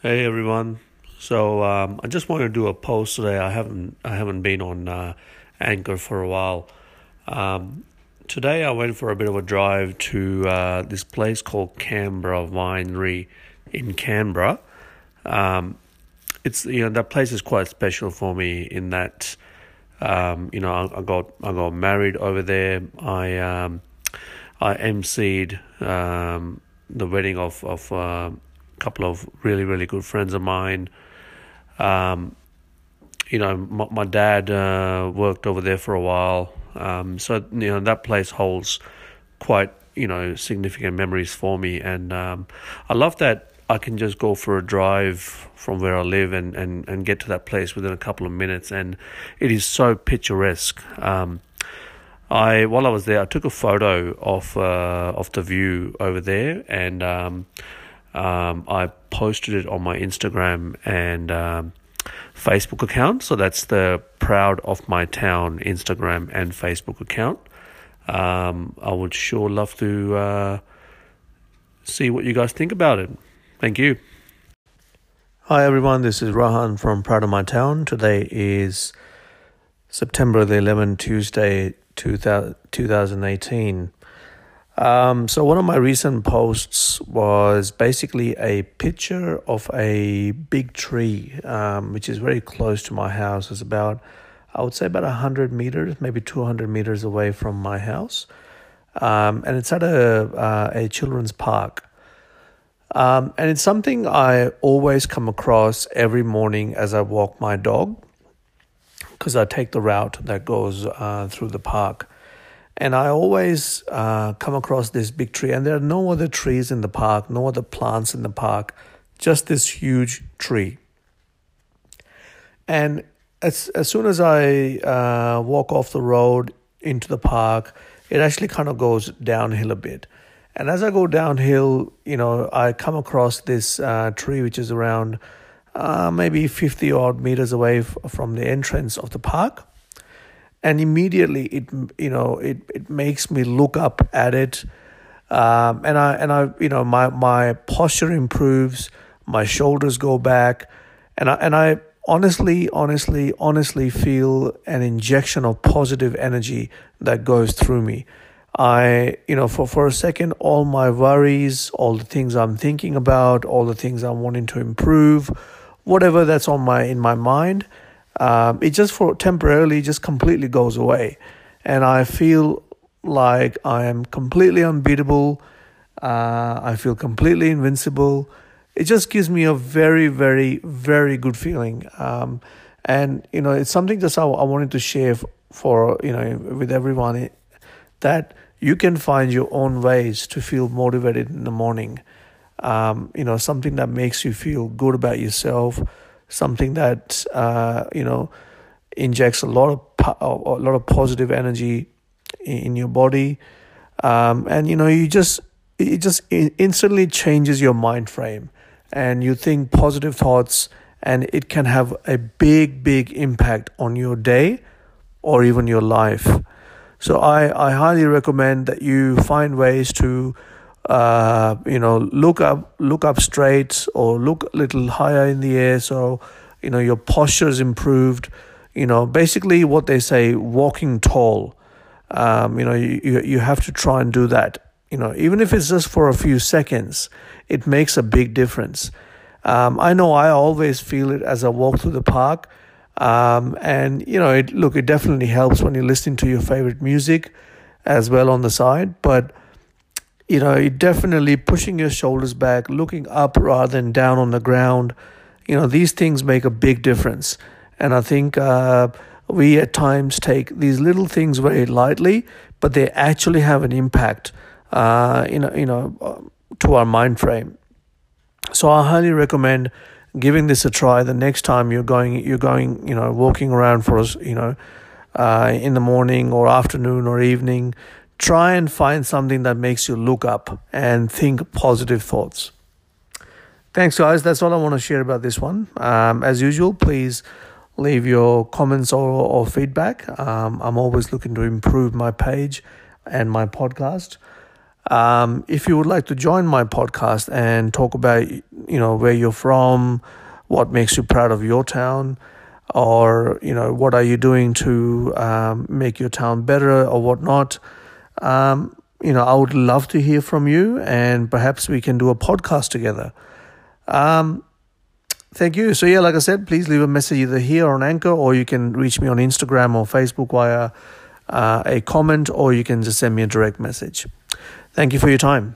Hey everyone. So um, I just wanted to do a post today. I haven't I haven't been on uh, Anchor for a while. Um, today I went for a bit of a drive to uh, this place called Canberra Winery in Canberra. Um, it's you know that place is quite special for me in that um, you know I, I, got I got married over there. I um, I emceed um, the wedding of of uh, couple of really really good friends of mine. Um, you know, my, my dad uh, worked over there for a while, um, so you know that place holds quite you know significant memories for me, and um, I love that I can just go for a drive from where I live and, and, and get to that place within a couple of minutes, and it is so picturesque. Um, I while I was there, I took a photo of uh, of the view over there, and um, um, I posted it on my Instagram and um, Facebook account. So that's the Proud of My Town Instagram and Facebook account. Um, I would sure love to uh, see what you guys think about it. Thank you. Hi everyone, this is Rahan from Proud of My Town. Today is September the 11th, Tuesday, 2018. Um, so one of my recent posts was basically a picture of a big tree, um, which is very close to my house. It's about, I would say, about hundred meters, maybe two hundred meters away from my house, um, and it's at a uh, a children's park. Um, and it's something I always come across every morning as I walk my dog, because I take the route that goes uh, through the park. And I always uh, come across this big tree, and there are no other trees in the park, no other plants in the park, just this huge tree. And as, as soon as I uh, walk off the road into the park, it actually kind of goes downhill a bit. And as I go downhill, you know, I come across this uh, tree which is around uh, maybe 50 odd meters away f- from the entrance of the park and immediately it you know it, it makes me look up at it. Um, and I and I you know my my posture improves my shoulders go back. And I and I honestly honestly honestly feel an injection of positive energy that goes through me. I you know for for a second all my worries all the things I'm thinking about all the things I'm wanting to improve whatever that's on my in my mind um, it just for temporarily just completely goes away, and I feel like I am completely unbeatable. Uh, I feel completely invincible. It just gives me a very, very, very good feeling. Um, and you know, it's something just I, I wanted to share for you know with everyone that you can find your own ways to feel motivated in the morning. Um, you know, something that makes you feel good about yourself something that uh, you know injects a lot of po- a lot of positive energy in your body, um, and you know you just it just instantly changes your mind frame, and you think positive thoughts, and it can have a big big impact on your day, or even your life. So I, I highly recommend that you find ways to uh, you know, look up, look up straight, or look a little higher in the air, so you know your posture is improved. You know, basically what they say, walking tall. Um, you know, you, you you have to try and do that. You know, even if it's just for a few seconds, it makes a big difference. Um, I know I always feel it as I walk through the park. Um, and you know, it look, it definitely helps when you're listening to your favorite music as well on the side. But you know, definitely pushing your shoulders back, looking up rather than down on the ground. You know, these things make a big difference. And I think uh, we at times take these little things very lightly, but they actually have an impact, uh, you know, you know, uh, to our mind frame. So I highly recommend giving this a try the next time you're going, you're going, you know, walking around for us, you know, uh, in the morning or afternoon or evening try and find something that makes you look up and think positive thoughts. Thanks, guys. That's all I want to share about this one. Um, as usual, please leave your comments or, or feedback. Um, I'm always looking to improve my page and my podcast. Um, if you would like to join my podcast and talk about you know, where you're from, what makes you proud of your town, or, you know, what are you doing to um, make your town better or whatnot. Um, you know, I would love to hear from you and perhaps we can do a podcast together. Um, thank you. So, yeah, like I said, please leave a message either here on Anchor or you can reach me on Instagram or Facebook via uh, a comment or you can just send me a direct message. Thank you for your time.